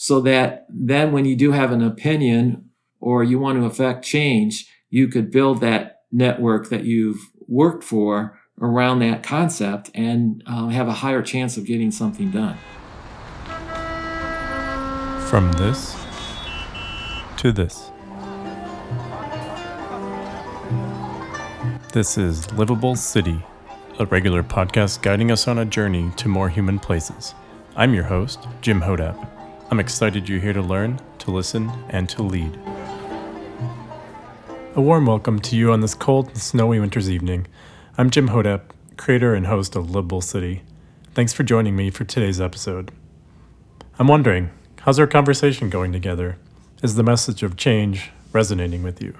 so that then when you do have an opinion or you want to affect change, you could build that network that you've worked for around that concept and uh, have a higher chance of getting something done. From this to this. This is Livable City, a regular podcast guiding us on a journey to more human places. I'm your host, Jim Hodap. I'm excited you're here to learn, to listen, and to lead. A warm welcome to you on this cold and snowy winter's evening. I'm Jim Hodap, creator and host of Livable City. Thanks for joining me for today's episode. I'm wondering, how's our conversation going together? Is the message of change resonating with you?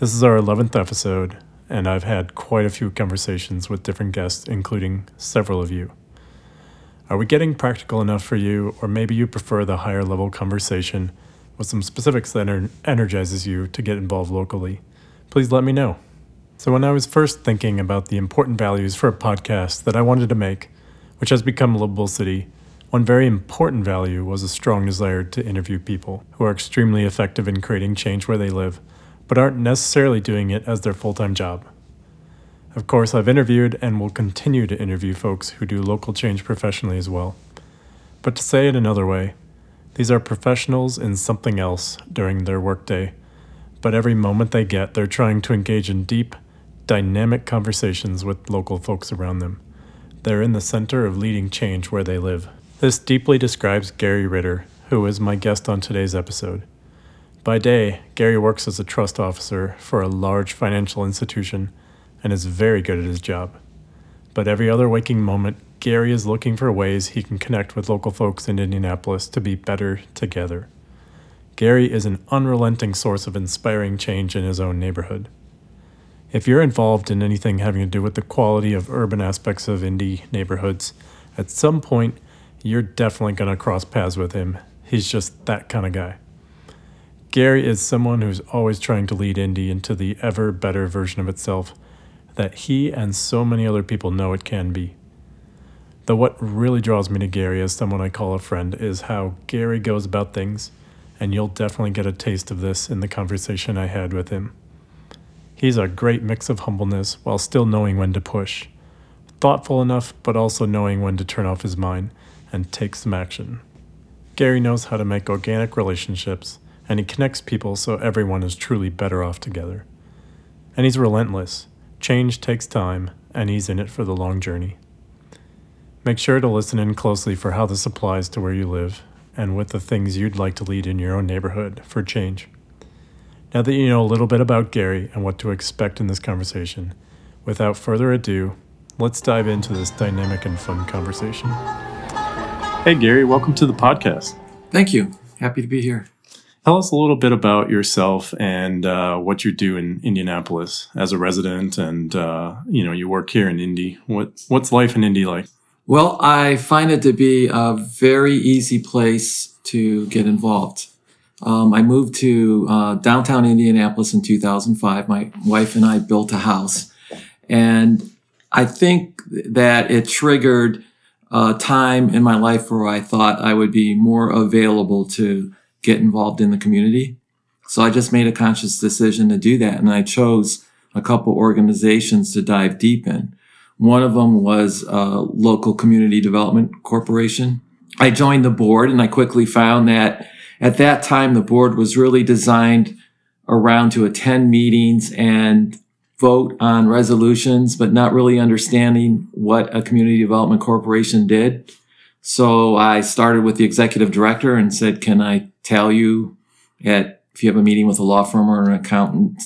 This is our 11th episode, and I've had quite a few conversations with different guests, including several of you. Are we getting practical enough for you, or maybe you prefer the higher level conversation with some specifics that er- energizes you to get involved locally? Please let me know. So, when I was first thinking about the important values for a podcast that I wanted to make, which has become Livable City, one very important value was a strong desire to interview people who are extremely effective in creating change where they live, but aren't necessarily doing it as their full time job. Of course, I've interviewed and will continue to interview folks who do local change professionally as well. But to say it another way, these are professionals in something else during their workday, but every moment they get, they're trying to engage in deep, dynamic conversations with local folks around them. They're in the center of leading change where they live. This deeply describes Gary Reiter, who is my guest on today's episode. By day, Gary works as a trust officer for a large financial institution and is very good at his job. But every other waking moment, Gary is looking for ways he can connect with local folks in Indianapolis to be better together. Gary is an unrelenting source of inspiring change in his own neighborhood. If you're involved in anything having to do with the quality of urban aspects of Indy neighborhoods, at some point you're definitely going to cross paths with him. He's just that kind of guy. Gary is someone who's always trying to lead Indy into the ever better version of itself that he and so many other people know it can be. Though what really draws me to Gary as someone I call a friend is how Gary goes about things, and you'll definitely get a taste of this in the conversation I had with him. He's a great mix of humbleness while still knowing when to push, thoughtful enough, but also knowing when to turn off his mind and take some action. Gary knows how to make organic relationships, and he connects people so everyone is truly better off together. And he's relentless. Change takes time, and he's in it for the long journey. Make sure to listen in closely for how this applies to where you live and with the things you'd like to lead in your own neighborhood for change. Now that you know a little bit about Gary and what to expect in this conversation, without further ado, let's dive into this dynamic and fun conversation. Hey, Gary, welcome to the podcast. Thank you. Happy to be here. Tell us a little bit about yourself and uh, what you do in Indianapolis as a resident, and uh, you know you work here in Indy. What what's life in Indy like? Well, I find it to be a very easy place to get involved. Um, I moved to uh, downtown Indianapolis in 2005. My wife and I built a house, and I think that it triggered a time in my life where I thought I would be more available to get involved in the community. So I just made a conscious decision to do that. And I chose a couple organizations to dive deep in. One of them was a local community development corporation. I joined the board and I quickly found that at that time, the board was really designed around to attend meetings and vote on resolutions, but not really understanding what a community development corporation did. So I started with the executive director and said, can I tell you at, if you have a meeting with a law firm or an accountant,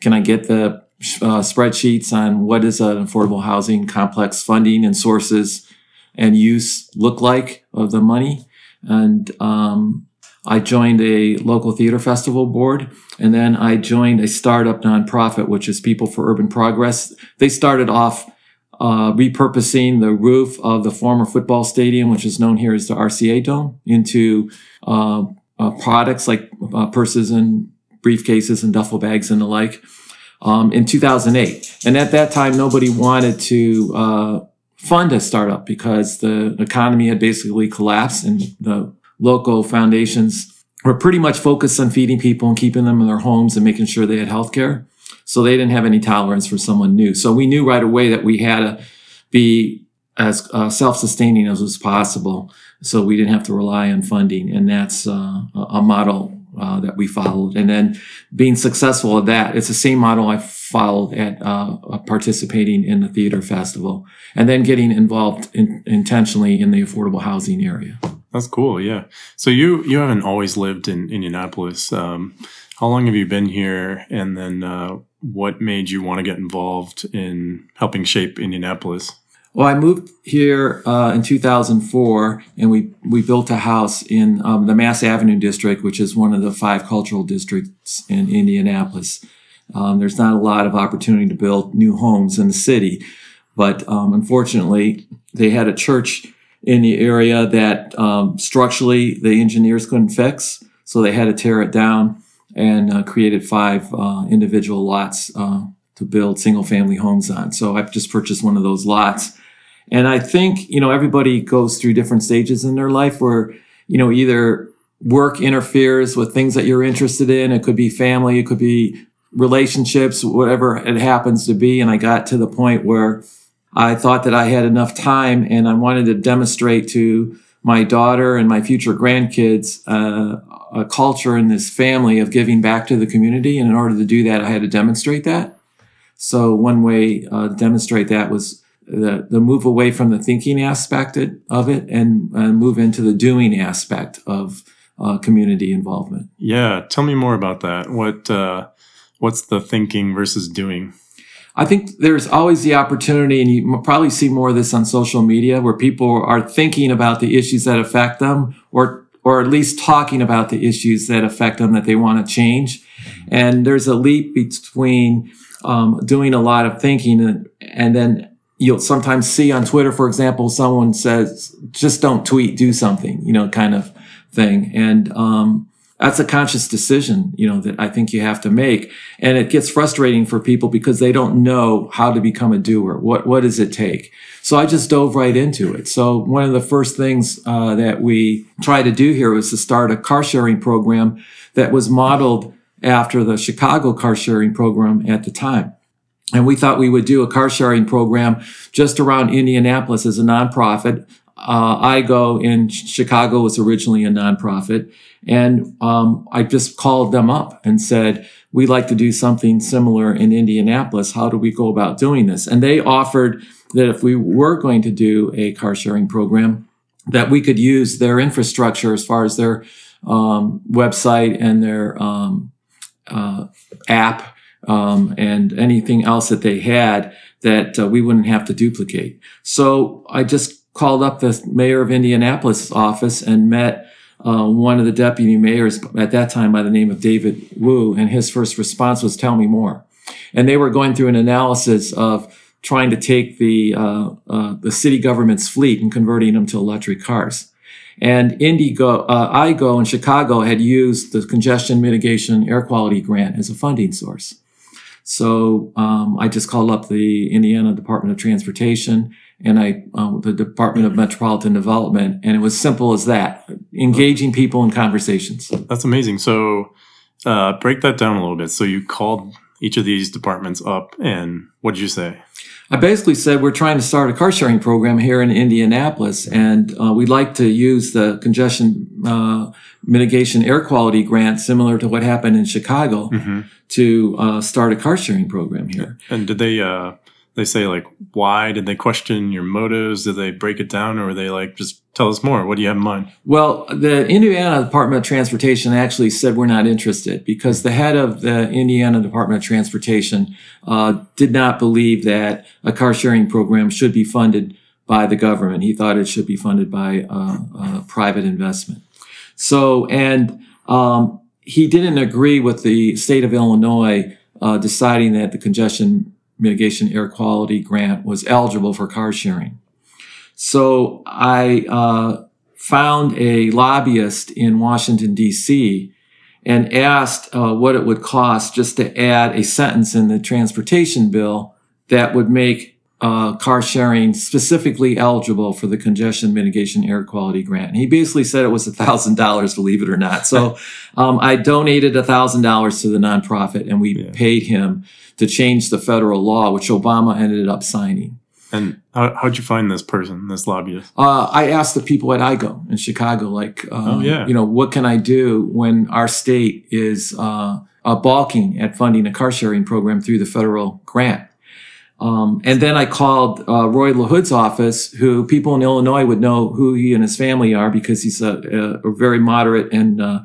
can I get the uh, spreadsheets on what is an affordable housing complex funding and sources and use look like of the money? And, um, I joined a local theater festival board, and then I joined a startup nonprofit, which is People for Urban Progress. They started off uh, repurposing the roof of the former football stadium, which is known here as the RCA Dome, into uh, uh, products like uh, purses and briefcases and duffel bags and the like. Um, in 2008, and at that time, nobody wanted to uh, fund a startup because the economy had basically collapsed and the local foundations were pretty much focused on feeding people and keeping them in their homes and making sure they had health care. So they didn't have any tolerance for someone new. So we knew right away that we had to be as uh, self-sustaining as was possible. So we didn't have to rely on funding. And that's uh, a model uh, that we followed. And then being successful at that, it's the same model I followed at uh, participating in the theater festival and then getting involved in, intentionally in the affordable housing area. That's cool. Yeah. So you you haven't always lived in Indianapolis. Um, how long have you been here? And then uh, what made you want to get involved in helping shape Indianapolis? Well, I moved here uh, in 2004, and we we built a house in um, the Mass Avenue district, which is one of the five cultural districts in Indianapolis. Um, there's not a lot of opportunity to build new homes in the city, but um, unfortunately, they had a church in the area that um, structurally the engineers couldn't fix, so they had to tear it down and uh, created five uh, individual lots uh, to build single family homes on. So I've just purchased one of those lots. And I think, you know, everybody goes through different stages in their life where, you know, either work interferes with things that you're interested in. It could be family, it could be relationships, whatever it happens to be. And I got to the point where I thought that I had enough time and I wanted to demonstrate to my daughter and my future grandkids uh, a culture in this family of giving back to the community. And in order to do that, I had to demonstrate that. So one way uh, to demonstrate that was the, the move away from the thinking aspect of it and, and move into the doing aspect of uh, community involvement. Yeah, tell me more about that. What uh, what's the thinking versus doing? I think there's always the opportunity, and you probably see more of this on social media, where people are thinking about the issues that affect them, or or at least talking about the issues that affect them that they want to change. And there's a leap between um, doing a lot of thinking and, and then you'll sometimes see on Twitter, for example, someone says, just don't tweet, do something, you know, kind of thing. And, um, that's a conscious decision, you know, that I think you have to make. And it gets frustrating for people because they don't know how to become a doer. What, what does it take? So I just dove right into it. So one of the first things uh, that we tried to do here was to start a car sharing program that was modeled after the Chicago car sharing program at the time. And we thought we would do a car sharing program just around Indianapolis as a nonprofit uh, IGO in Chicago was originally a nonprofit. And um, I just called them up and said, we'd like to do something similar in Indianapolis. How do we go about doing this? And they offered that if we were going to do a car sharing program, that we could use their infrastructure as far as their um, website and their um, uh, app um, and anything else that they had that uh, we wouldn't have to duplicate. So I just called up the mayor of Indianapolis office and met uh, one of the deputy mayors at that time by the name of David Wu, and his first response was, "Tell me more." And they were going through an analysis of trying to take the uh, uh, the city government's fleet and converting them to electric cars. And Indigo, uh, IGO in Chicago had used the congestion mitigation air quality grant as a funding source. So um, I just called up the Indiana Department of Transportation and I uh, the Department of Metropolitan Development, and it was simple as that: engaging people in conversations. That's amazing. So uh, break that down a little bit. So you called each of these departments up, and what did you say? I basically said we're trying to start a car sharing program here in Indianapolis, and uh, we'd like to use the congestion uh, mitigation air quality grant, similar to what happened in Chicago, mm-hmm. to uh, start a car sharing program here. And did they uh, they say like why? Did they question your motives? Did they break it down, or were they like just tell us more? What do you have in mind? Well, the Indiana Department of Transportation actually said we're not interested because the head of the Indiana Department of Transportation uh, did not believe that a car sharing program should be funded by the government. He thought it should be funded by uh, uh, private investment. So, and um, he didn't agree with the state of Illinois uh, deciding that the congestion mitigation air quality grant was eligible for car sharing. So I uh, found a lobbyist in Washington, D.C., and asked uh, what it would cost just to add a sentence in the transportation bill that would make uh, car sharing specifically eligible for the congestion mitigation air quality grant. And he basically said it was thousand dollars, believe it or not. So um, I donated thousand dollars to the nonprofit, and we Yeah. paid him to change the federal law, which Obama ended up signing. And how, how'd you find this person, this lobbyist? Uh, I asked the people at IGO in Chicago, like, uh, Oh, yeah. you know, what can I do when our state is uh, uh, balking at funding a car sharing program through the federal grant? Um, and then I called uh, Ray LaHood's office, who people in Illinois would know who he and his family are because he's a, a, a very moderate and uh,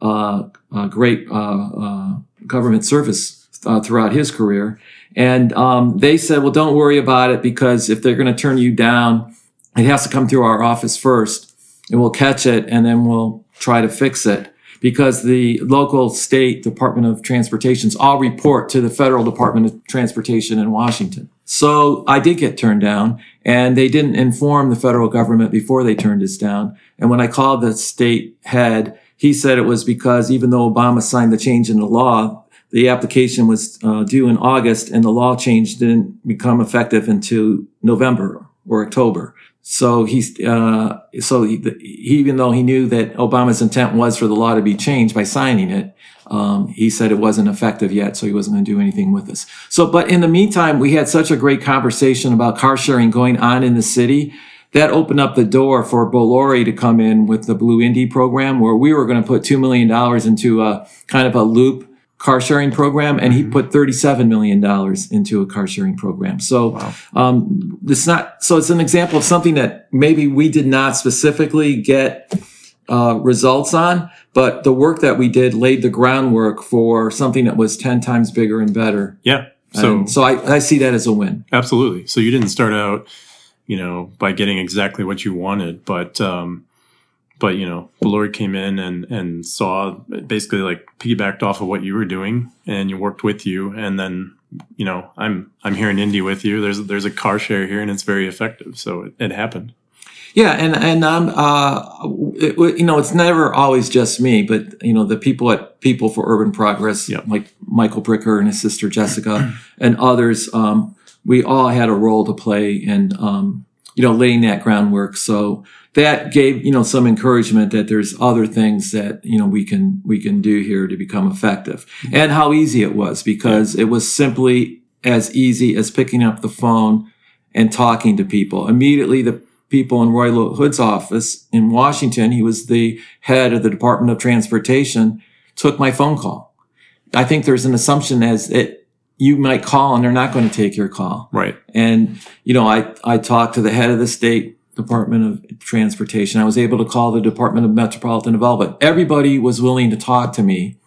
uh, great uh, uh, government service uh, throughout his career. And um, they said, well, don't worry about it because if they're going to turn you down, it has to come through our office first and we'll catch it and then we'll try to fix it because the local state department of transportations all report to the federal department of transportation in washington. So i did get turned down and they didn't inform the federal government before they turned us down. And when i called the state head he said it was because even though obama signed the change in the law the application was uh, due in august and the law change didn't become effective until november or october so he's uh, so he, even though he knew that Obama's intent was for the law to be changed by signing it, um, he said it wasn't effective yet, so he wasn't going to do anything with this. So, but in the meantime, we had such a great conversation about car sharing going on in the city that opened up the door for Bolloré to come in with the Blue Indy program, where we were going to put two million dollars into a kind of a loop car sharing program, and he put thirty-seven million dollars into a car sharing program. So Wow. um, it's not so. It's an example of something that maybe we did not specifically get uh, results on, but the work that we did laid the groundwork for something that was ten times bigger and better. Yeah. So, And so I, I see that as a win. absolutely. So you didn't start out, you know, by getting exactly what you wanted, but, um, but you know, Bolloré came in and and saw basically like piggybacked off of what you were doing, and you worked with you, and then you know, I'm I'm here in Indy with you. There's there's a car share here, and it's very effective. So it, it happened. Yeah, and and um, uh, it, you know, it's never always just me, but you know, the people at People for Urban Progress, Yep. like Michael Bricker and his sister Jessica, and others, um, we all had a role to play in, um, you know, laying that groundwork. So that gave you know some encouragement that there's other things that you know we can we can do here to become effective, mm-hmm. and how easy it was because it was simply as easy as picking up the phone and talking to people immediately. The people in Roy Hood's office in Washington, he was the head of the Department of Transportation, took my phone call. I think there's an assumption as it you might call and they're not going to take your call. Right. And you know, I I talked to the head of the state Department of Transportation. I was able to call the Department of Metropolitan Development. Everybody was willing to talk to me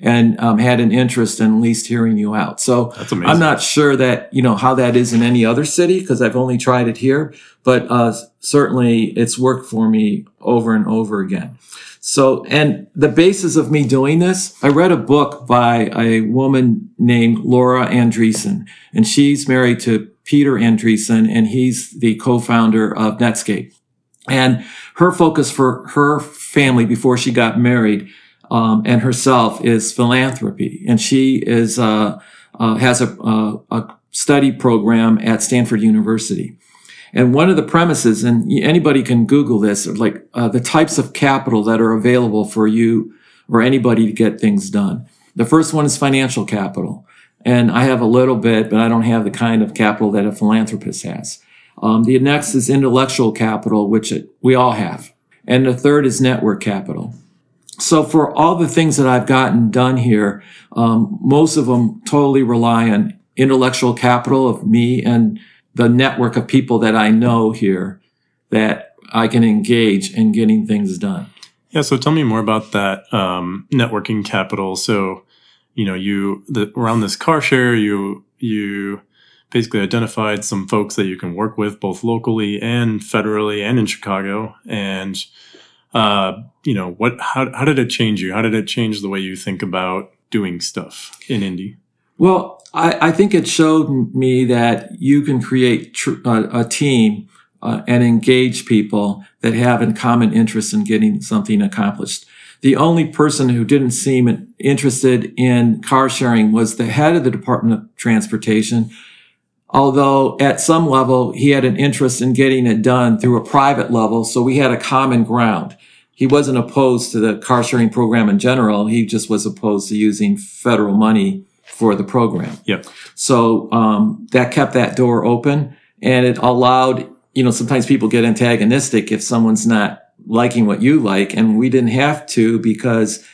and um, had an interest in at least hearing you out. So That's amazing. I'm not sure that you know how that is in any other city because I've only tried it here, but uh, certainly it's worked for me over and over again. So, and the basis of me doing this, I read a book by a woman named Laura Andreessen, and she's married to Peter Andreessen, and he's the co-founder of Netscape. And her focus for her family before she got married um, and herself is philanthropy, and she is uh, uh, has a, a, a study program at Stanford University. And one of the premises, and anybody can Google this, like uh, the types of capital that are available for you or anybody to get things done. The first one is financial capital. And I have a little bit, but I don't have the kind of capital that a philanthropist has. Um, the next is intellectual capital, which it, we all have. And the third is network capital. So for all the things that I've gotten done here, um, most of them totally rely on intellectual capital of me and the network of people that I know here that I can engage in getting things done. Yeah. So tell me more about that um, networking capital. So, you know, you the, around this car share, you you basically identified some folks that you can work with both locally and federally and in Chicago. And uh, you know, what how how did it change you? How did it change the way you think about doing stuff in Indy? Well, I, I think it showed me that you can create tr- uh, a team uh, and engage people that have in common interest in getting something accomplished. The only person who didn't seem interested in car sharing was the head of the Department of Transportation. Although at some level he had an interest in getting it done through a private level. So we had a common ground. He wasn't opposed to the car sharing program in general. He just was opposed to using federal money for the program. Yep. So um, that kept that door open and it allowed, you know, sometimes people get antagonistic if someone's not liking what you like. And we didn't have to because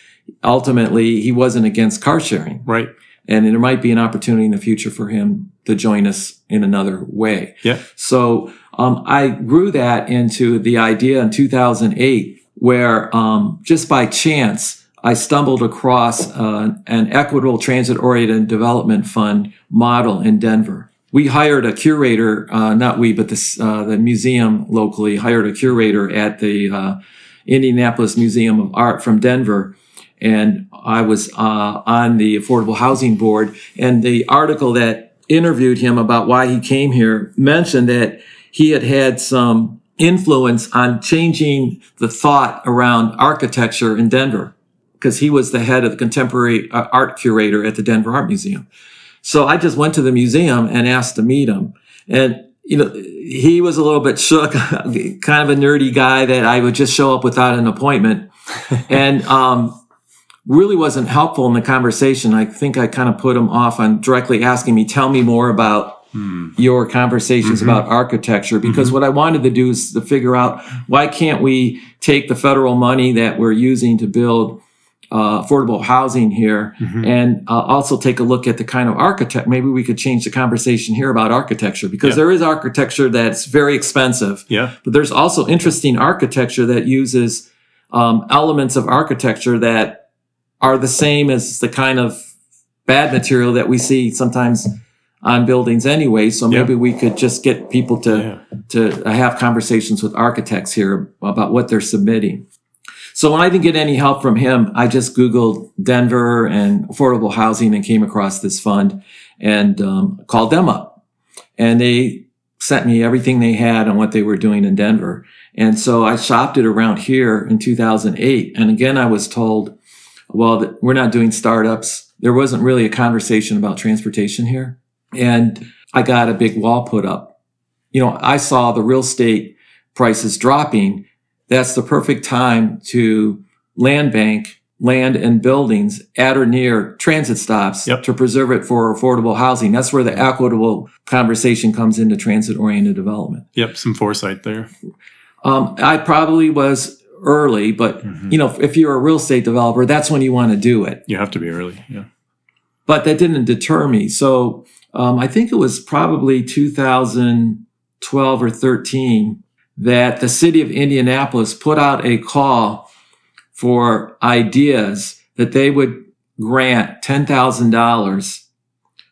ultimately he wasn't against car sharing. Right. And there might be an opportunity in the future for him to join us in another way. Yeah. So um, I grew that into the idea in 2008 where um, just by chance, I stumbled across uh, an equitable transit oriented development fund model in Denver. We hired a curator, uh, not we, but the, uh, the museum locally hired a curator at the uh, Indianapolis Museum of Art from Denver. And I was uh, on the Affordable Housing Board. And the article that interviewed him about why he came here mentioned that he had had some influence on changing the thought around architecture in Denver because he was the head of the contemporary uh, art curator at the Denver Art Museum. So I just went to the museum and asked to meet him. And, you know, he was a little bit shook, kind of a nerdy guy that I would just show up without an appointment. and, um, really wasn't helpful in the conversation. I think I kind of put him off on directly asking me, tell me more about Hmm. your conversations mm-hmm. about architecture because mm-hmm. what I wanted to do is to figure out why can't we take the federal money that we're using to build uh, affordable housing here mm-hmm. and uh, also take a look at the kind of architect. Maybe we could change the conversation here about architecture because yeah. there is architecture that's very expensive. Yeah. But there's also interesting architecture that uses um, elements of architecture that are the same as the kind of bad material that we see sometimes on buildings anyway. So maybe yeah. we could just get people to yeah. to have conversations with architects here about what they're submitting. So when I didn't get any help from him, I just Googled Denver and affordable housing and came across this fund and um, called them up. And they sent me everything they had on what they were doing in Denver. And so I shopped it around here in 2008. And again, I was told, well, we're not doing startups. There wasn't really a conversation about transportation here. And I got a big wall put up. You know, I saw the real estate prices dropping that's the perfect time to land bank land and buildings at or near transit stops yep. to preserve it for affordable housing. That's where the equitable conversation comes into transit oriented development. Yep, some foresight there. Um, I probably was early, but mm-hmm. you know, if you're a real estate developer, that's when you want to do it. You have to be early, yeah. But that didn't deter me. So um, I think it was probably 2012 or 13 that the city of Indianapolis put out a call for ideas that they would grant $10,000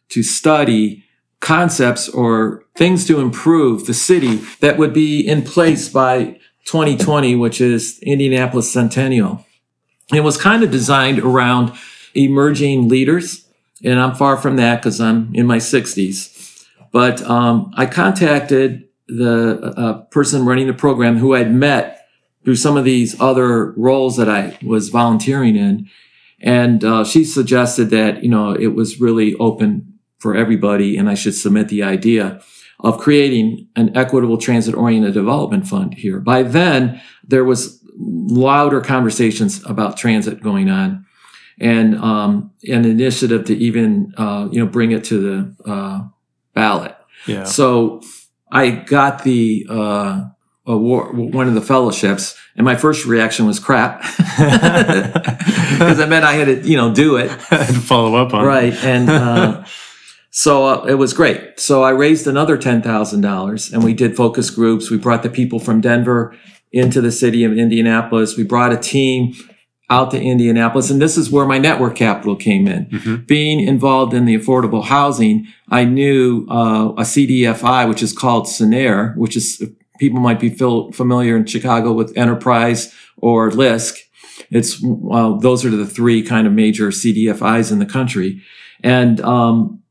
to study concepts or things to improve the city that would be in place by 2020, which is Indianapolis Centennial. It was kind of designed around emerging leaders. And I'm far from that because I'm in my 60s. But um, I contacted the uh, person running the program who I'd met through some of these other roles that I was volunteering in. And uh, she suggested that, you know, it was really open for everybody and I should submit the idea of creating an equitable transit oriented development fund here. By then, there was louder conversations about transit going on and um, an initiative to even, uh, you know, bring it to the uh, ballot. Yeah. So I got the uh, award, one of the fellowships, and my first reaction was crap because it meant I had to, you know, do it and follow up on right. And uh, so uh, it was great. So I raised another ten thousand dollars, and we did focus groups. We brought the people from Denver into the city of Indianapolis. We brought a team out to Indianapolis. And this is where my network capital came in. Mm-hmm. Being involved in the affordable housing, I knew uh, a CDFI, which is called Cinnaire, which is people might be familiar in Chicago with Enterprise or LISC. It's well, those are the three kind of major CDFIs in the country. And um,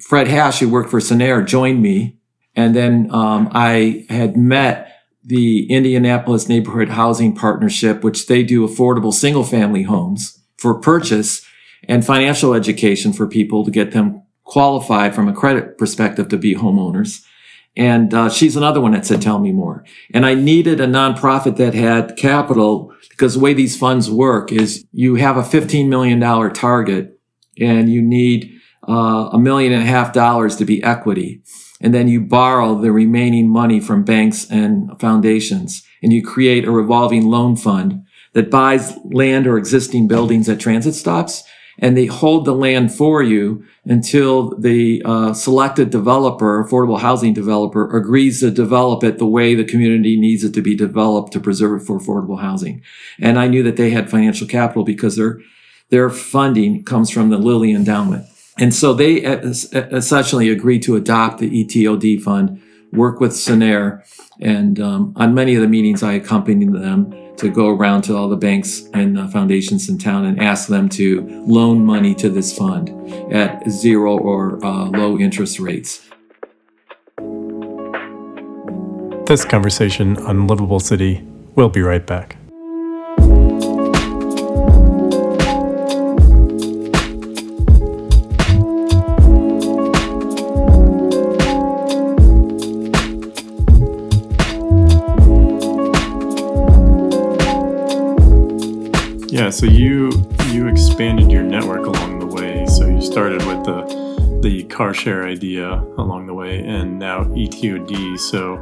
Fred Hash, who worked for Cinnaire, joined me. And then um, I had met the Indianapolis Neighborhood Housing Partnership, which they do affordable single family homes for purchase and financial education for people to get them qualified from a credit perspective to be homeowners. And uh, she's another one that said, tell me more. And I needed a nonprofit that had capital because the way these funds work is you have a $15 million target and you need uh, a million and a half dollars to be equity. And then you borrow the remaining money from banks and foundations and you create a revolving loan fund that buys land or existing buildings at transit stops and they hold the land for you until the uh, selected developer, affordable housing developer, agrees to develop it the way the community needs it to be developed to preserve it for affordable housing. And I knew that they had financial capital because their their funding comes from the Lilly Endowment. And so they essentially agreed to adopt the ETOD fund, work with Cinnaire, and um, on many of the meetings I accompanied them to go around to all the banks and uh, foundations in town and ask them to loan money to this fund at zero or uh, low interest rates. This conversation on Livable City. We'll be right back. Yeah, so you you expanded your network along the way. So you started with the the car share idea along the way, and now ETOD. So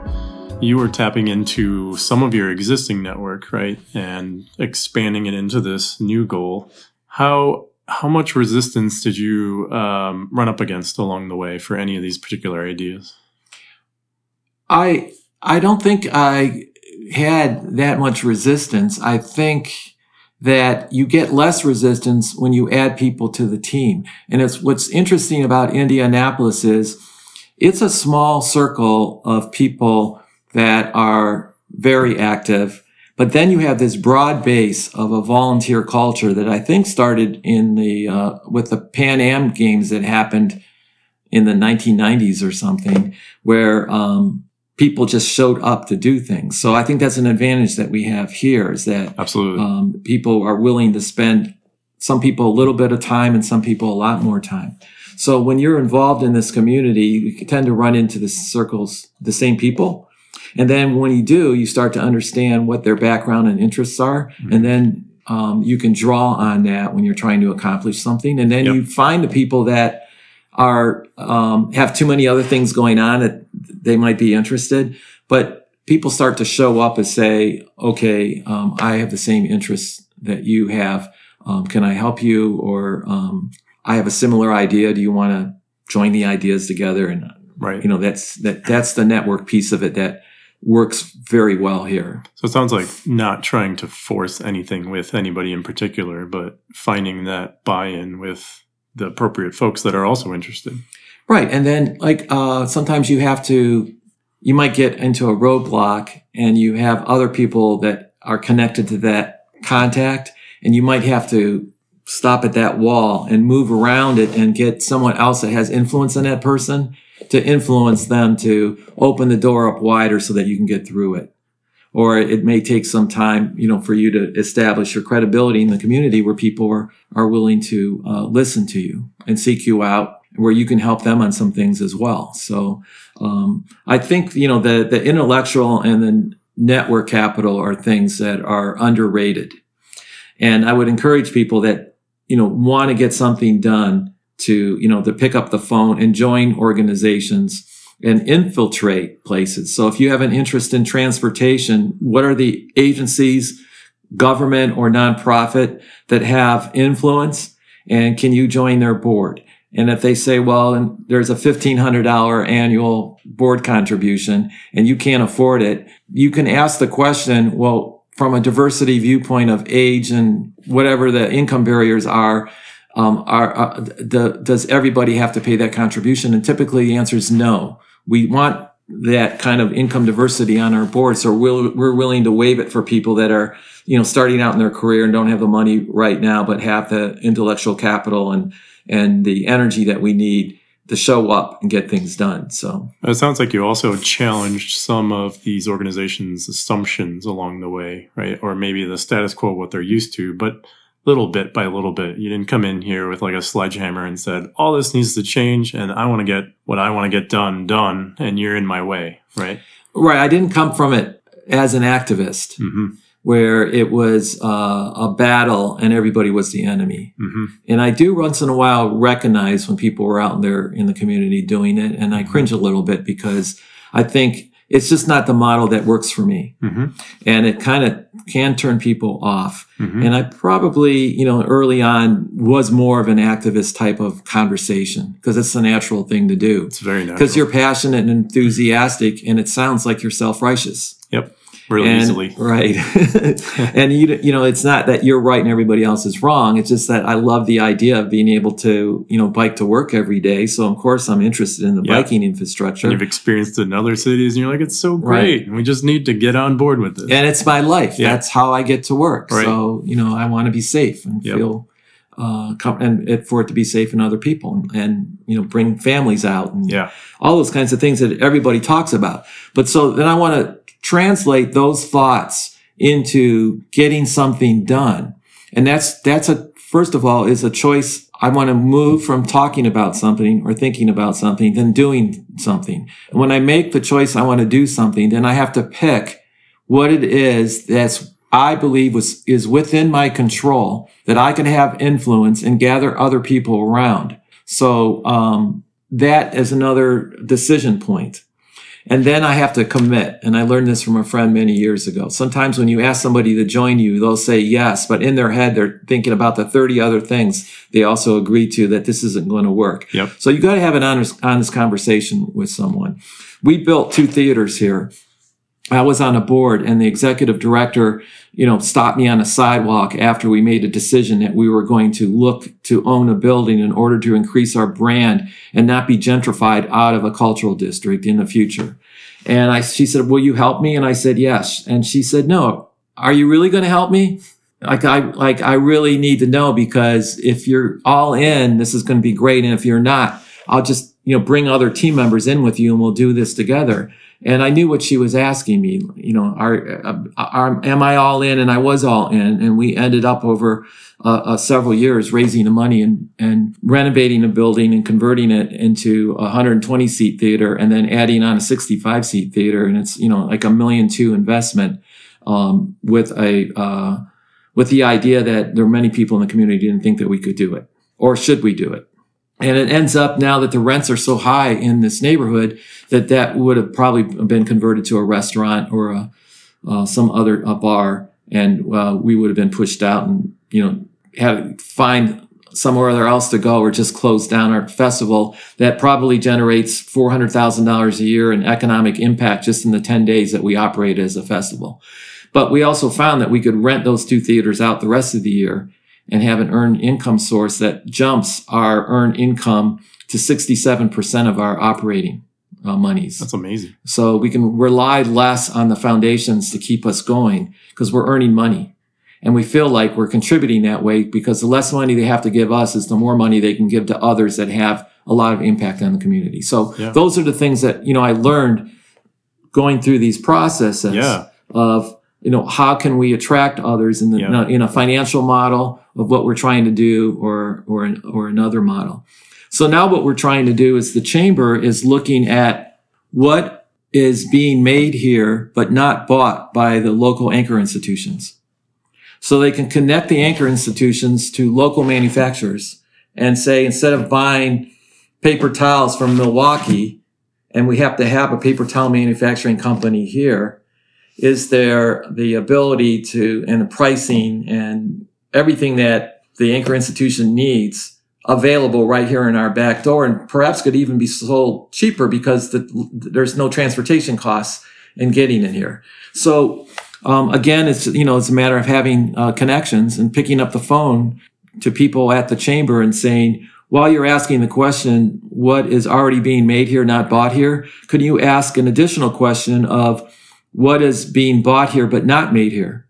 you were tapping into some of your existing network, right, and expanding it into this new goal. How how much resistance did you um, run up against along the way for any of these particular ideas? I I don't think I had that much resistance. I think that you get less resistance when you add people to the team. And it's what's interesting about Indianapolis is it's a small circle of people that are very active. But then you have this broad base of a volunteer culture that I think started in the uh, with the Pan Am games that happened in the 1990s or something, where um, people just showed up to do things. So I think that's an advantage that we have here is that absolutely um, people are willing to spend some people a little bit of time and some people a lot more time. So when you're involved in this community, you tend to run into the circles, the same people. And then when you do, you start to understand what their background and interests are. Mm-hmm. And then um, you can draw on that when you're trying to accomplish something. And then yep. you find the people that are um, have too many other things going on that they might be interested, but people start to show up and say, "Okay, um, I have the same interests that you have. Um, can I help you?" Or um, "I have a similar idea. Do you want to join the ideas together?" And right, you know, that's that that's the network piece of it that works very well here. So it sounds like not trying to force anything with anybody in particular, but finding that buy-in with the appropriate folks that are also interested. Right. And then like uh, sometimes you have to you might get into a roadblock and you have other people that are connected to that contact and you might have to stop at that wall and move around it and get someone else that has influence on that person to influence them to open the door up wider so that you can get through it or it may take some time, you know, for you to establish your credibility in the community where people are, are willing to uh, listen to you and seek you out where you can help them on some things as well. So, um, I think, you know, the, the intellectual and the network capital are things that are underrated. And I would encourage people that, you know, want to get something done to, you know, to pick up the phone and join organizations and infiltrate places. So if you have an interest in transportation, what are the agencies, government or nonprofit that have influence? And can you join their board? And if they say, well, there's a $1,500 annual board contribution and you can't afford it, you can ask the question, well, from a diversity viewpoint of age and whatever the income barriers are, um, are, uh, the, does everybody have to pay that contribution? And typically the answer is no we want that kind of income diversity on our board. So we're, we're willing to waive it for people that are, you know, starting out in their career and don't have the money right now, but have the intellectual capital and, and the energy that we need to show up and get things done. So it sounds like you also challenged some of these organizations' assumptions along the way, right? Or maybe the status quo, what they're used to, but little bit by little bit. You didn't come in here with like a sledgehammer and said, all this needs to change and I want to get what I want to get done, done, and you're in my way, right? Right. I didn't come from it as an activist hmm where it was uh, a battle and everybody was the enemy. hmm And I do once in a while recognize when people were out there in the community doing it. And I cringe a little bit because I think it's just not the model that works for me. hmm And it kind of can turn people off. hmm And I probably, you know, early on was more of an activist type of conversation because it's a natural thing to do. It's very natural. Because you're passionate and enthusiastic and it sounds like you're self-righteous. Yep. Real And- easily. Right. and you, you know, it's not that you're right and everybody else is wrong. It's just that I love the idea of being able to, you know, bike to work every day. So of course I'm interested in the Yeah. biking infrastructure. And you've experienced it in other cities and you're like, it's so Right. great. And we just need to get on board with this. and it's my life. Yeah. That's how I get to work. Right. So, you know, I want to be safe and Yep. feel, uh, com- and it, for it to be safe in other people and, and, you know, bring families out and yeah. all those kinds of things that everybody talks about. But so then I want to translate those thoughts into getting something done. And that's, that's a, first of all, is a choice. I want to move from talking about something or thinking about something than doing something. And when I make the choice, I want to do something, then I have to pick what it is that's I believe was is within my control that I can have influence and gather other people around. So um, that is another decision point. And then I have to commit. And I learned this from a friend many years ago. Sometimes when you ask somebody to join you, they'll say yes, but in their head, they're thinking about the 30 other things they also agree to that this isn't going to work. Yep. So you got to have an honest, honest conversation with someone. We built two theaters here. I was on a board and the executive director, you know, stopped me on a sidewalk after we made a decision that we were going to look to own a building in order to increase our brand and not be gentrified out of a cultural district in the future. And I, she said, will you help me? And I said, yes. And she said, no, are you really going to help me? Like I, like I really need to know because if you're all in, this is going to be great. And if you're not, I'll just, you know, bring other team members in with you and we'll do this together. And I knew what she was asking me, you know, are, uh, are, am I all in? And I was all in. And we ended up over uh, uh, several years raising the money and, and renovating a building and converting it into a 120 seat theater and then adding on a 65 seat theater. And it's, you know, like a million two investment, um, with a, uh, with the idea that there are many people in the community didn't think that we could do it or should we do it. And it ends up now that the rents are so high in this neighborhood that that would have probably been converted to a restaurant or a, uh, some other bar, and uh, we would have been pushed out and you know have find somewhere else to go or just close down our festival that probably generates four hundred thousand dollars a year in economic impact just in the ten days that we operate as a festival. But we also found that we could rent those two theaters out the rest of the year and have an earned income source that jumps our earned income to 67% of our operating uh, monies. That's amazing. So we can rely less on the foundations to keep us going because we're earning money. And we feel like we're contributing that way because the less money they have to give us is the more money they can give to others that have a lot of impact on the community. So Yeah. those are the things that, you know, I learned going through these processes Yeah. of, you know, how can we attract others in the, Yeah. in a financial model of what we're trying to do or, or, or another model. So now what we're trying to do is the chamber is looking at what is being made here, but not bought by the local anchor institutions. So they can connect the anchor institutions to local manufacturers and say, instead of buying paper towels from Milwaukee, and we have to have a paper towel manufacturing company here, is there the ability to, and the pricing and everything that the anchor institution needs available right here in our back door and perhaps could even be sold cheaper because the, there's no transportation costs in getting it here. So um, again, it's you know it's a matter of having uh, connections and picking up the phone to people at the chamber and saying, while you're asking the question, what is already being made here, not bought here, could you ask an additional question of what is being bought here but not made here?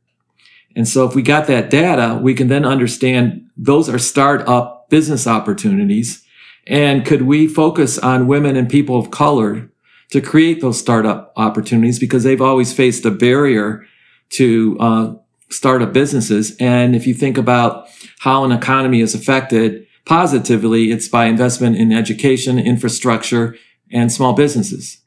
And so if we got that data, we can then understand those are startup business opportunities. And could we focus on women and people of color to create those startup opportunities because they've always faced a barrier to uh, startup businesses. And if you think about how an economy is affected positively, it's by investment in education, infrastructure, and small businesses.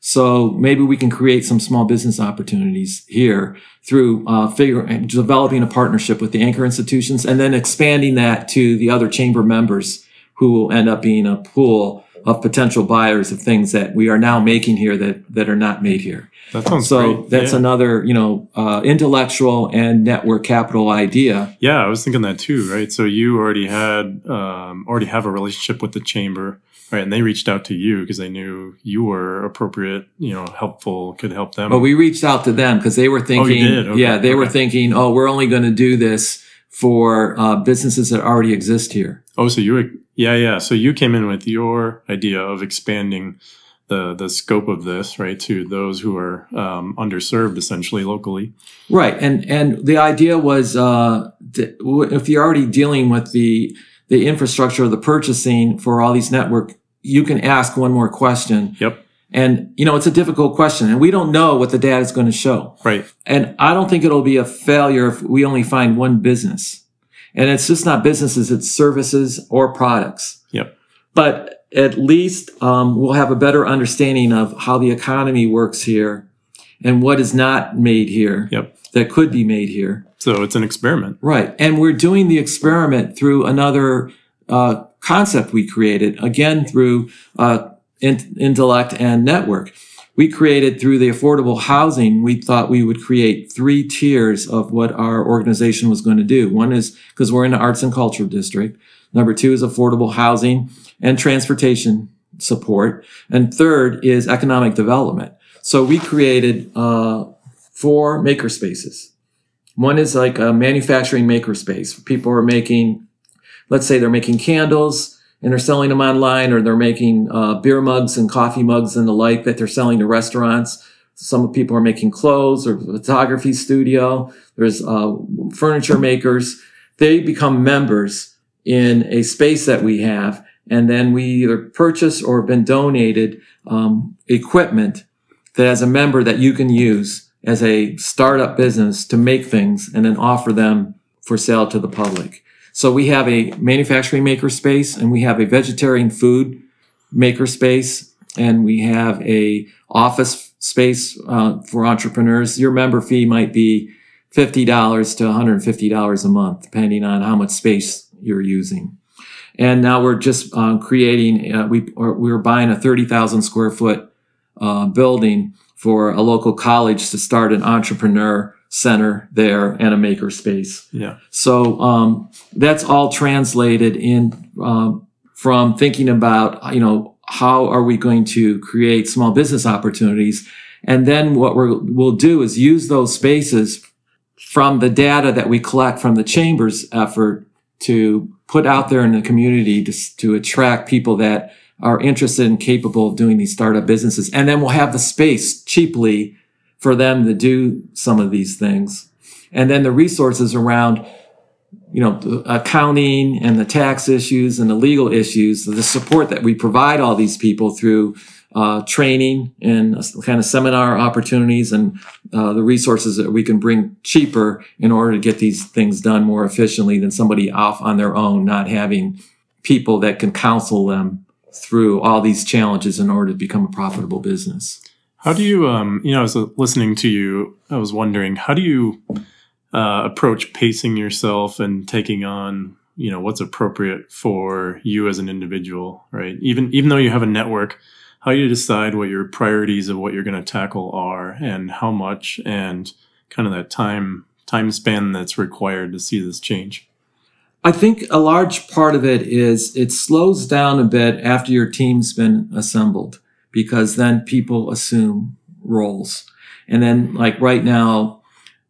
So maybe we can create some small business opportunities here through uh, figure, developing a partnership with the anchor institutions and then expanding that to the other chamber members who will end up being a pool of potential buyers of things that we are now making here that, that are not made here. That sounds So great. that's yeah. another, you know, uh, intellectual and network capital idea. Yeah, I was thinking that too, right? So you already had um, already have a relationship with the chamber, right? And they reached out to you because they knew you were appropriate, you know, helpful, could help them. But we reached out to them because they were thinking, did? Okay, yeah, they were thinking, oh, we're only going to do this for uh, businesses that already exist here. oh, so you, were- yeah, yeah. So you came in with your idea of expanding the the scope of this, right, to those who are um, underserved, essentially locally. Right, and and the idea was uh, if you're already dealing with the the infrastructure of the purchasing for all these network, you can ask one more question, Yep. and you know it's a difficult question, and we don't know what the data is going to show. Right. And I don't think it'll be a failure if we only find one business. And it's just not businesses, it's services or products. Yep. But at least um, we'll have a better understanding of how the economy works here and what is not made here Yep. That could be made here. So it's an experiment. Right. And we're doing the experiment through another uh, concept we created, again, through uh, in- intellect and network. We created through the affordable housing, we thought we would create three tiers of what our organization was going to do. One is because we're in the arts and culture district. Number two is affordable housing and transportation support. And third is economic development. So we created uh, four makerspaces. One is like a manufacturing makerspace. People are making, let's say they're making candles and they're selling them online, or they're making uh, beer mugs and coffee mugs and the like that they're selling to restaurants. Some people are making clothes or photography studio. There's uh, furniture makers. They become members in a space that we have, and then we either purchase or have been donated um, equipment that as a member that you can use as a startup business to make things and then offer them for sale to the public. So we have a manufacturing maker space and we have a vegetarian food maker space and we have a office space uh, for entrepreneurs. Your member fee might be $50 to $150 a month, depending on how much space you're using. And now we're just uh, creating, uh, we, or we were buying a 30,000 square foot uh, building for a local college to start an entrepreneur center there and a maker space. Yeah. So um, that's all translated in um, from thinking about you know how are we going to create small business opportunities, and then what we're, we'll do is use those spaces from the data that we collect from the chambers effort to put out there in the community to, to attract people that are interested and capable of doing these startup businesses. And then we'll have the space cheaply for them to do some of these things. And then the resources around, you know, accounting and the tax issues and the legal issues, the support that we provide all these people through uh, training and kind of seminar opportunities and uh, the resources that we can bring cheaper in order to get these things done more efficiently than somebody off on their own, not having people that can counsel them through all these challenges in order to become a profitable business. How do you, um, you know, I was listening to you, I was wondering, how do you uh, approach pacing yourself and taking on, you know, what's appropriate for you as an individual, right? Even even though you have a network, how do you decide what your priorities of what you're going to tackle are and how much and kind of that time time span that's required to see this change? I think a large part of it is it slows down a bit after your team's been assembled because then people assume roles. And then, like right now,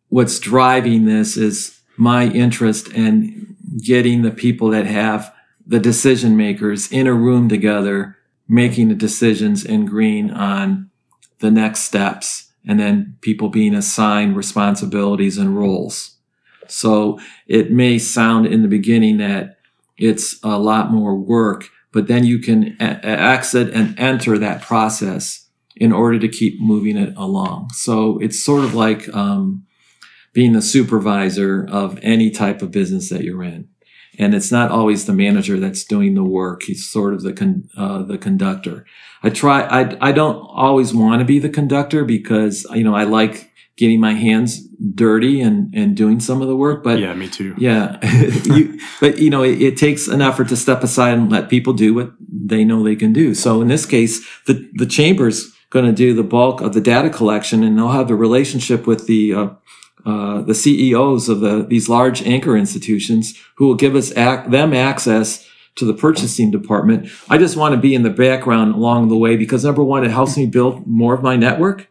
what's driving this is my interest in getting the people that have the decision makers in a room together, making the decisions in green on the next steps, and then people being assigned responsibilities and roles. So it may sound in the beginning that it's a lot more work, but then you can a- exit and enter that process in order to keep moving it along. So it's sort of like um, being the supervisor of any type of business that you're in. And it's not always the manager that's doing the work. He's sort of the con- uh, the conductor. I try. I I don't always want to be the conductor because you know I like getting my hands dirty and and doing some of the work. But yeah, me too. yeah, you, but you know it, it takes an effort to step aside and let people do what they know they can do. So in this case, the the chamber's going to do the bulk of the data collection, and they'll have the relationship with the uh, uh, the CEOs of the these large anchor institutions who will give us ac- them access to the purchasing department. I just want to be in the background along the way because number one, it helps me build more of my network.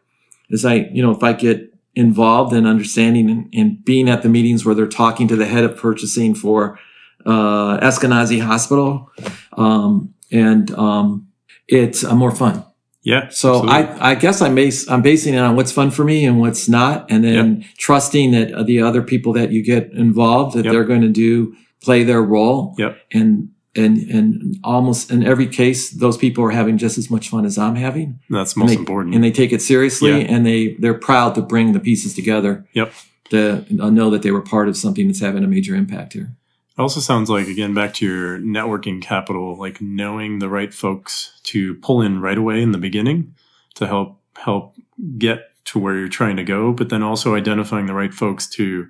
As I, you know, if I get involved in understanding and, and being at the meetings where they're talking to the head of purchasing for uh, Eskenazi Hospital, um, and um, it's uh, more fun. Yeah. So absolutely. I, I guess I'm base, I'm basing it on what's fun for me and what's not, and then trusting that the other people that you get involved that Yep. they're going to do play their role. Yep. And and and almost in every case, those people are having just as much fun as I'm having. that's And most they, important. And they take it seriously, Yeah. and they they're proud to bring the pieces together. Yep. To know that they were part of something that's having a major impact here. It also sounds like again back to your networking capital, like knowing the right folks to pull in right away in the beginning to help help get to where you're trying to go, but then also identifying the right folks to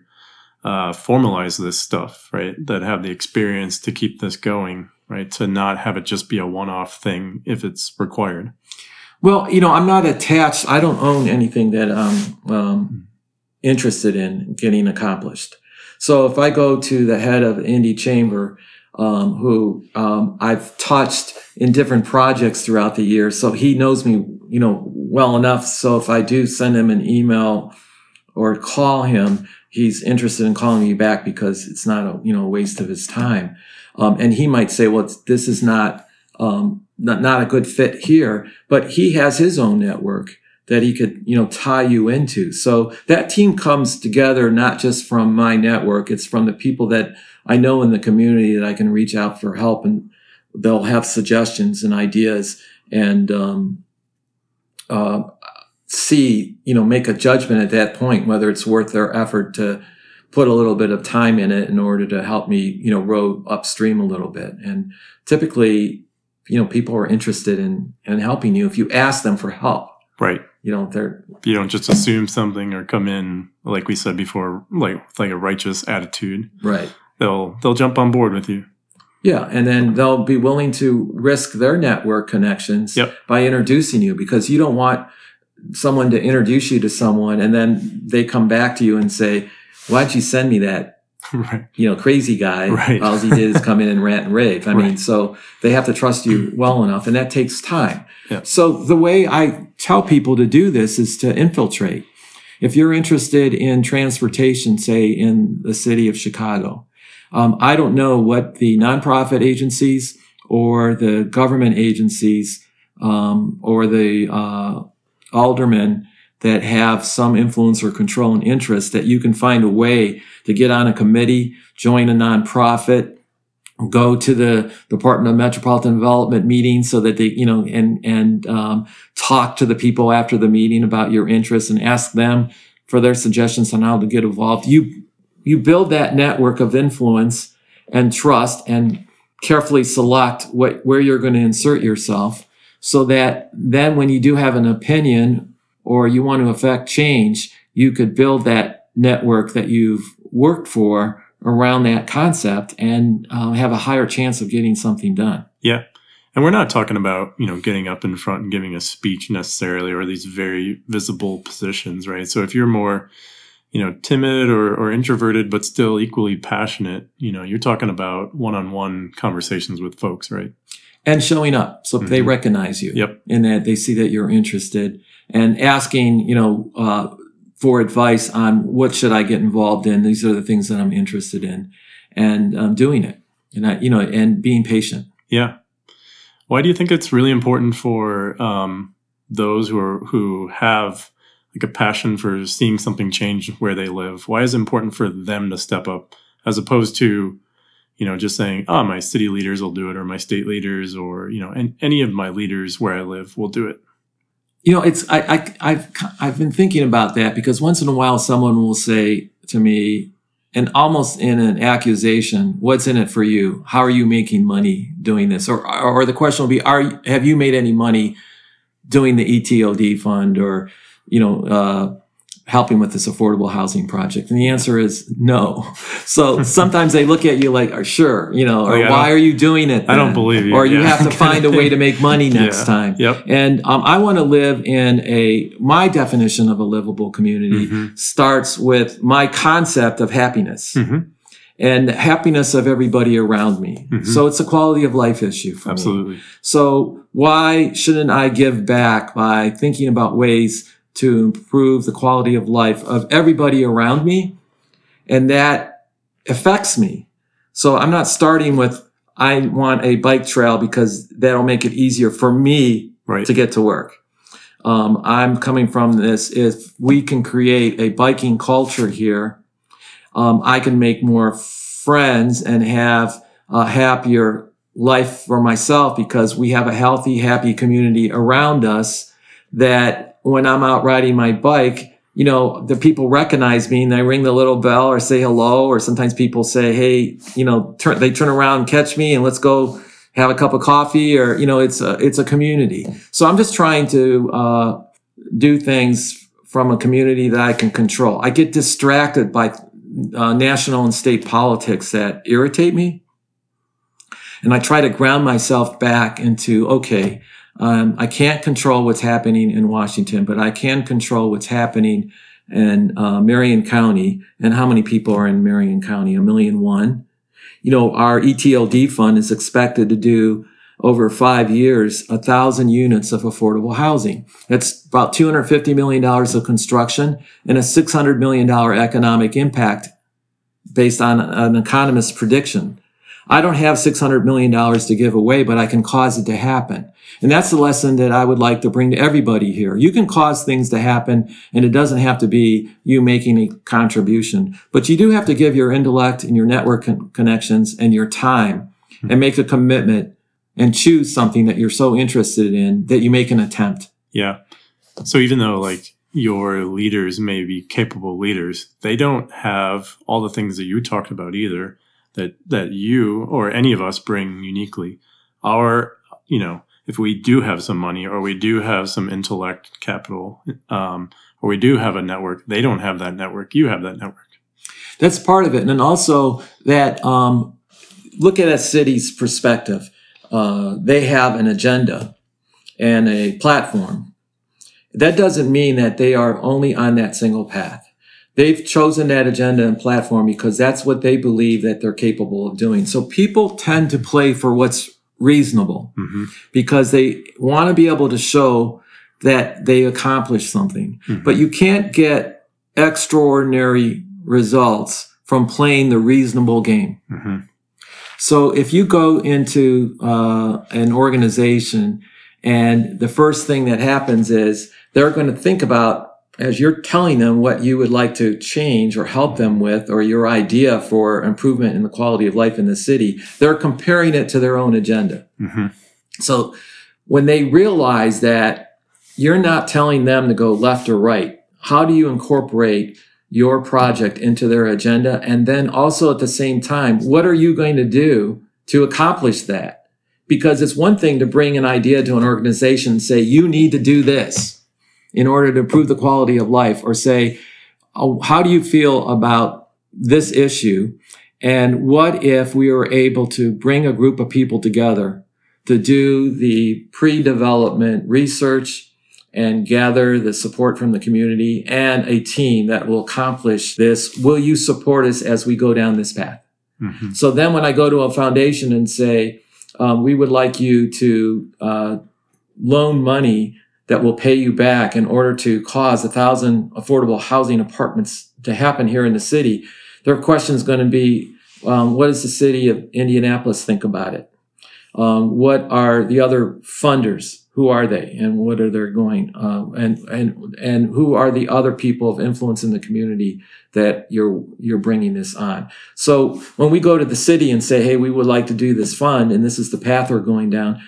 uh, formalize this stuff, right? That have the experience to keep this going, right? To not have it just be a one-off thing if it's required. Well, you know, I'm not attached. I don't own anything that I'm um, interested in getting accomplished. So if I go to the head of Indy Chamber, um, who um, I've touched in different projects throughout the year, so he knows me, you know, well enough. So if I do send him an email or call him, he's interested in calling me back because it's not a you know waste of his time. Um, and he might say, well, this is not um, not, not a good fit here, but he has his own network that he could, you know, tie you into. So that team comes together not just from my network, it's from the people that I know in the community that I can reach out for help and they'll have suggestions and ideas and um, uh, see, you know, make a judgment at that point whether it's worth their effort to put a little bit of time in it in order to help me, you know, row upstream a little bit. And typically, you know, people are interested in in helping you if you ask them for help. Right. You know, they're You don't just assume something or come in, like we said before, like like a righteous attitude. right. They'll they'll jump on board with you. Yeah, and then they'll be willing to risk their network connections Yep. by introducing you because you don't want someone to introduce you to someone and then they come back to you and say, "Why don't you send me that right. you know crazy guy? Right. All he did is come in and rant and rave." I mean, so they have to trust you well enough, and that takes time. Yeah. So the way I tell people to do this is to infiltrate. If you're interested in transportation, say in the city of Chicago, um, I don't know what the nonprofit agencies or the government agencies um, or the uh, aldermen that have some influence or control and interest that you can find a way to get on a committee, join a nonprofit, go to the Department of Metropolitan Development meeting so that they, you know, and and um, talk to the people after the meeting about your interests and ask them for their suggestions on how to get involved. You you build that network of influence and trust and carefully select what where you're going to insert yourself so that then when you do have an opinion or you want to affect change you could build that network that you've worked for around that concept and uh, have a higher chance of getting something done Yeah. And we're not talking about, you know, getting up in front and giving a speech necessarily or these very visible positions, right? So if you're more, you know, timid or, or introverted, but still equally passionate, you know, you're talking about one on one conversations with folks, right? And showing up so they Mhm. recognize you Yep. and that they see that you're interested and asking you know uh, for advice on what should i get involved in these are the things that i'm interested in and um, doing it and I, you know and being patient Yeah. Why do you think it's really important for um, those who are who have like a passion for seeing something change where they live? Why is it important for them to step up as opposed to, you know, just saying, "Oh, my city leaders will do it," or my state leaders, or you know, and any of my leaders where I live will do it. you know, it's I, I I've I've been thinking about that because once in a while someone will say to me, and almost in an accusation, "What's in it for you? How are you making money doing this?" Or or the question will be, "Are have you made any money doing the ETOD fund or you know?" Uh, helping with this affordable housing project? And the answer is no. So sometimes they look at you like, oh, sure, you know, or Like, I why are you doing it? I don't believe you, Or you yeah. have to find a way to make money next Yeah. time. Yep. And um, I want to live in a, my definition of a livable community Mhm. starts with my concept of happiness Mhm. and the happiness of everybody around me. Mhm. So it's a quality of life issue for me. Absolutely. So why shouldn't I give back by thinking about ways to improve the quality of life of everybody around me? And that affects me. So I'm not starting with, I want a bike trail because that'll make it easier for me Right. to get to work. Um, I'm coming from this. If we can create a biking culture here, um, I can make more friends and have a happier life for myself because we have a healthy, happy community around us that when I'm out riding my bike, you know, the people recognize me and they ring the little bell or say hello, or sometimes people say, Hey, you know, turn, they turn around catch me and let's go have a cup of coffee or, you know, it's a, it's a community. So I'm just trying to, uh, do things from a community that I can control. I get distracted by uh, national and state politics that irritate me. And I try to ground myself back into, okay, um, I can't control what's happening in Washington, but I can control what's happening in uh, Marion County and how many people are in Marion County, a million one. You know, our ETOD fund is expected to do over five years, a thousand units of affordable housing. That's about $250 million of construction and a $600 million economic impact based on an economist's prediction. I don't have $600 million to give away, but I can cause it to happen. And that's the lesson that I would like to bring to everybody here. You can cause things to happen and it doesn't have to be you making a contribution, but you do have to give your intellect and your network con- connections and your time and make a commitment and choose something that you're so interested in that you make an attempt. Yeah. So even though like your leaders may be capable leaders, they don't have all the things that you talked about either that that you or any of us bring uniquely. Our, you know, if we do have some money or we do have some intellect capital, um, or we do have a network, they don't have that network. You have that network. That's part of it. And then also that, um, look at a city's perspective. Uh, they have an agenda and a platform. That doesn't mean that they are only on that single path. They've chosen that agenda and platform because that's what they believe that they're capable of doing. So people tend to play for what's reasonable hmm because they want to be able to show that they accomplished something. Mhm. But you can't get extraordinary results from playing the reasonable game. hmm So if you go into uh, an organization and the first thing that happens is they're going to think about as you're telling them what you would like to change or help them with or your idea for improvement in the quality of life in the city, they're comparing it to their own agenda. hmm So when they realize that you're not telling them to go left or right, how do you incorporate your project into their agenda? And then also at the same time, what are you going to do to accomplish that? Because it's one thing to bring an idea to an organization and say, you need to do this in order to improve the quality of life, or say, oh, how do you feel about this issue? And what if we were able to bring a group of people together to do the pre-development research and gather the support from the community and a team that will accomplish this. Will you support us as we go down this path? hmm So then when I go to a foundation and say, um, we would like you to uh, loan money that will pay you back in order to cause a thousand affordable housing apartments to happen here in the city, their question is going to be, um, what does the city of Indianapolis think about it? Um, what are the other funders? Who are they, and what are they going? Uh, and and and who are the other people of influence in the community that you're you're bringing this on? So when we go to the city and say, "Hey, we would like to do this fund, and this is the path we're going down,"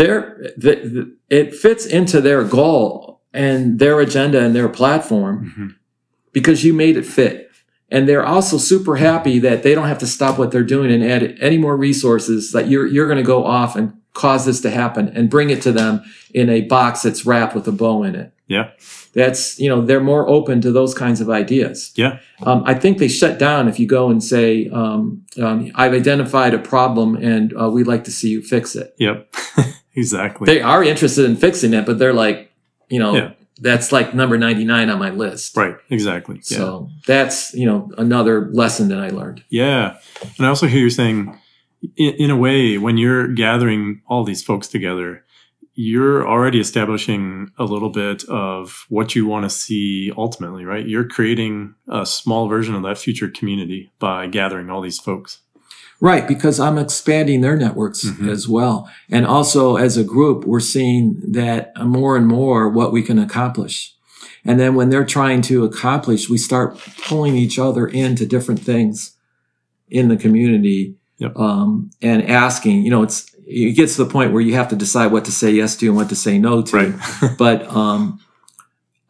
there, the, it fits into their goal and their agenda and their platform hmm because you made it fit. And they're also super happy that they don't have to stop what they're doing and add any more resources that you're, you're going to go off and cause this to happen and bring it to them in a box that's wrapped with a bow in it. Yeah. That's, you know, they're more open to those kinds of ideas. Yeah. Um, I think they shut down if you go and say, um, um, I've identified a problem and uh, we'd like to see you fix it. Yep. exactly. They are interested in fixing it, but they're like, you know, Yeah. that's like number 99 on my list. right. Exactly. Yeah. So that's, you know, another lesson that I learned. Yeah. And I also hear you saying, in, in a way, when you're gathering all these folks together, you're already establishing a little bit of what you want to see ultimately, right? You're creating a small version of that future community by gathering all these folks. Right, because I'm expanding their networks Mhm. as well. And also as a group, we're seeing that more and more what we can accomplish. And then when they're trying to accomplish, we start pulling each other into different things in the community. Yep. Um, and asking, you know, it's, it gets to the point where you have to decide what to say yes to and what to say no to. Right. but um,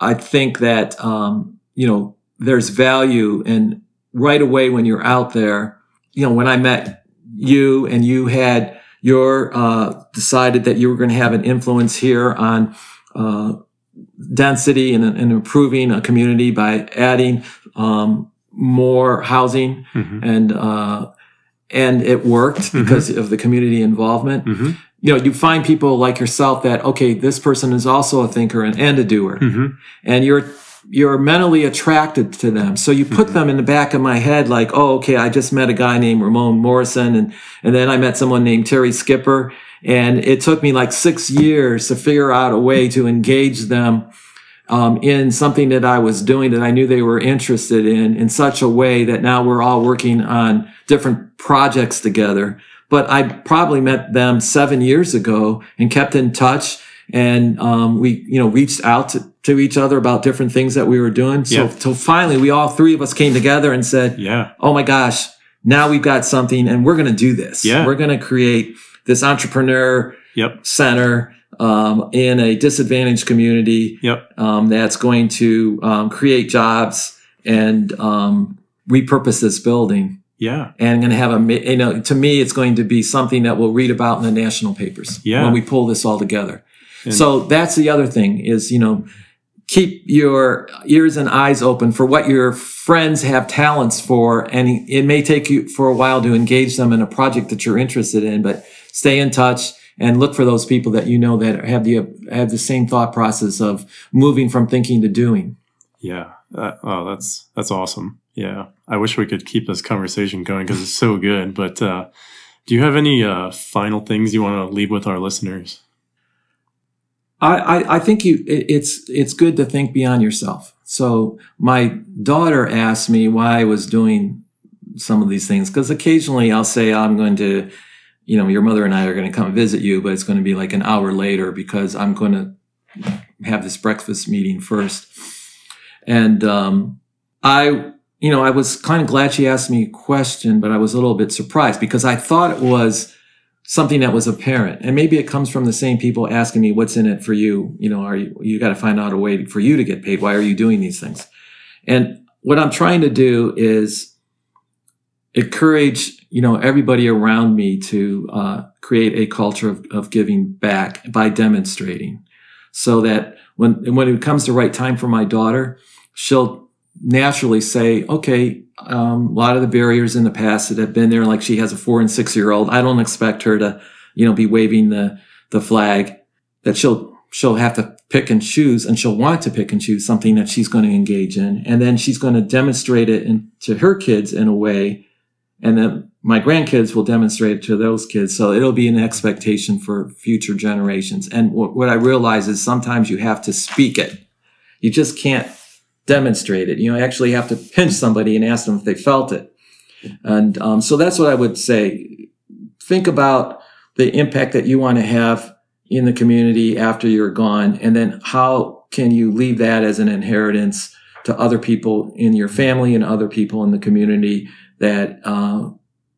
I think that um, you know there's value in right away when you're out there. You know, when I met you and you had your uh, decided that you were going to have an influence here on uh, density and, and improving a community by adding um, more housing hmm and uh, and it worked Mhm. because of the community involvement hmm you know, you find people like yourself that, okay, this person is also a thinker and, and a doer. hmm And you're, you're mentally attracted to them. So you put Mhm. them in the back of my head like, oh, okay, I just met a guy named Ramon Morrison and, and then I met someone named Terry Skipper. And it took me like six years to figure out a way to engage them um, in something that I was doing that I knew they were interested in, in such a way that now we're all working on different projects together. But I probably met them seven years ago and kept in touch. And um, we, you know, reached out to, to each other about different things that we were doing. So, Yeah. so finally, we all three of us came together and said, Yeah. oh my gosh, now we've got something and we're going to do this. Yeah. We're going to create this entrepreneur Yep. center um, in a disadvantaged community Yep. um, that's going to um, create jobs and um, repurpose this building Yeah. and going to have a you know to me it's going to be something that we'll read about in the national papers Yeah. when we pull this all together And- so that's the other thing is you know keep your ears and eyes open for what your friends have talents for and it may take you for a while to engage them in a project that you're interested in but stay in touch and look for those people that you know that have the have the same thought process of moving from thinking to doing Yeah. Uh, oh, that's that's awesome. Yeah. I wish we could keep this conversation going because it's so good. But uh, do you have any uh, final things you want to leave with our listeners? I, I, think you it- it's it's good to think beyond yourself. So my daughter asked me why I was doing some of these things because occasionally I'll say I'm going to, you know, your mother and I are going to come visit you, but it's going to be like an hour later because I'm going to have this breakfast meeting first. And um, I, you know, I was kind of glad she asked me a question, but I was a little bit surprised because I thought it was something that was apparent. And maybe it comes from the same people asking me, what's in it for you? You know, are you, you got to find out a way for you to get paid. Why are you doing these things? And what I'm trying to do is encourage, you know, everybody around me to uh, create a culture of, of giving back by demonstrating so that when, when it comes the right time for my daughter, she'll naturally say, okay, um, a lot of the barriers in the past that have been there, like she has a four and six year old. I don't expect her to, you know, be waving the, the flag that she'll, she'll have to pick and choose and she'll want to pick and choose something that she's going to engage in. And then she's going to demonstrate it in, to her kids in a way. And then my grandkids will demonstrate it to those kids. So it'll be an expectation for future generations. And what, what I realize is sometimes you have to speak it. You just can't demonstrate it. You know, actually have to pinch somebody and ask them if they felt it. And um, so that's what I would say. Think about the impact that you want to have in the community after you're gone, and then how can you leave that as an inheritance to other people in your family and other people in the community that uh,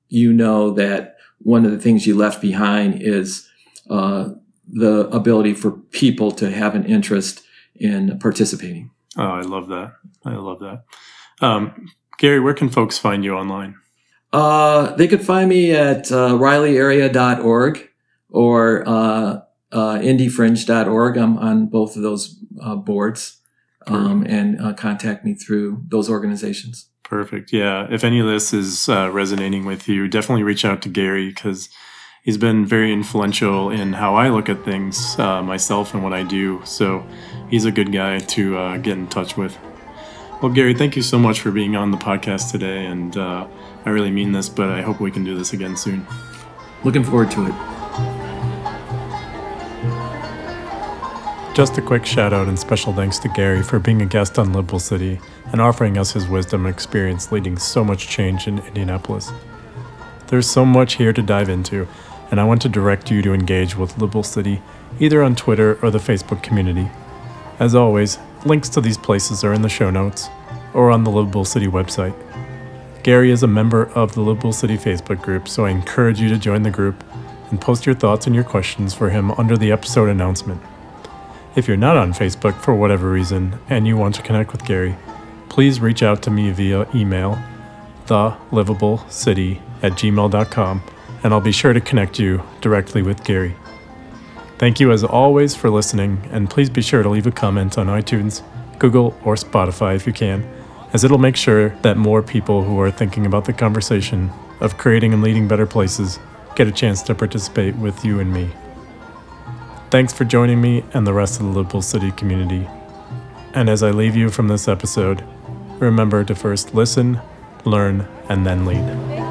you know that one of the things you left behind is uh, the ability for people to have an interest in participating. Oh, I love that. I love that. Um, Gary, where can folks find you online? Uh, they could find me at uh, rileyarea.org or uh, uh, indyfringe.org. I'm on both of those uh, boards um, and uh, contact me through those organizations. Perfect. Yeah. If any of this is uh, resonating with you, definitely reach out to Gary because he's been very influential in how I look at things uh, myself and what I do. So he's a good guy to uh, get in touch with. Well, Gary, thank you so much for being on the podcast today. And uh, I really mean this, but I hope we can do this again soon. Looking forward to it. Just a quick shout out and special thanks to Gary for being a guest on Livable City and offering us his wisdom and experience leading so much change in Indianapolis. There's so much here to dive into, and I want to direct you to engage with Livable City either on Twitter or the Facebook community. As always, links to these places are in the show notes or on the Livable City website. Gary is a member of the Livable City Facebook group, so I encourage you to join the group and post your thoughts and your questions for him under the episode announcement. If you're not on Facebook for whatever reason and you want to connect with Gary, please reach out to me via email, thelivablecity at gmail.com, and I'll be sure to connect you directly with Gary. Thank you as always for listening, and please be sure to leave a comment on iTunes, Google, or Spotify if you can, as it'll make sure that more people who are thinking about the conversation of creating and leading better places get a chance to participate with you and me. Thanks for joining me and the rest of the Livable City community. And as I leave you from this episode, remember to first listen, learn, and then lead.